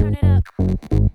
turn it up,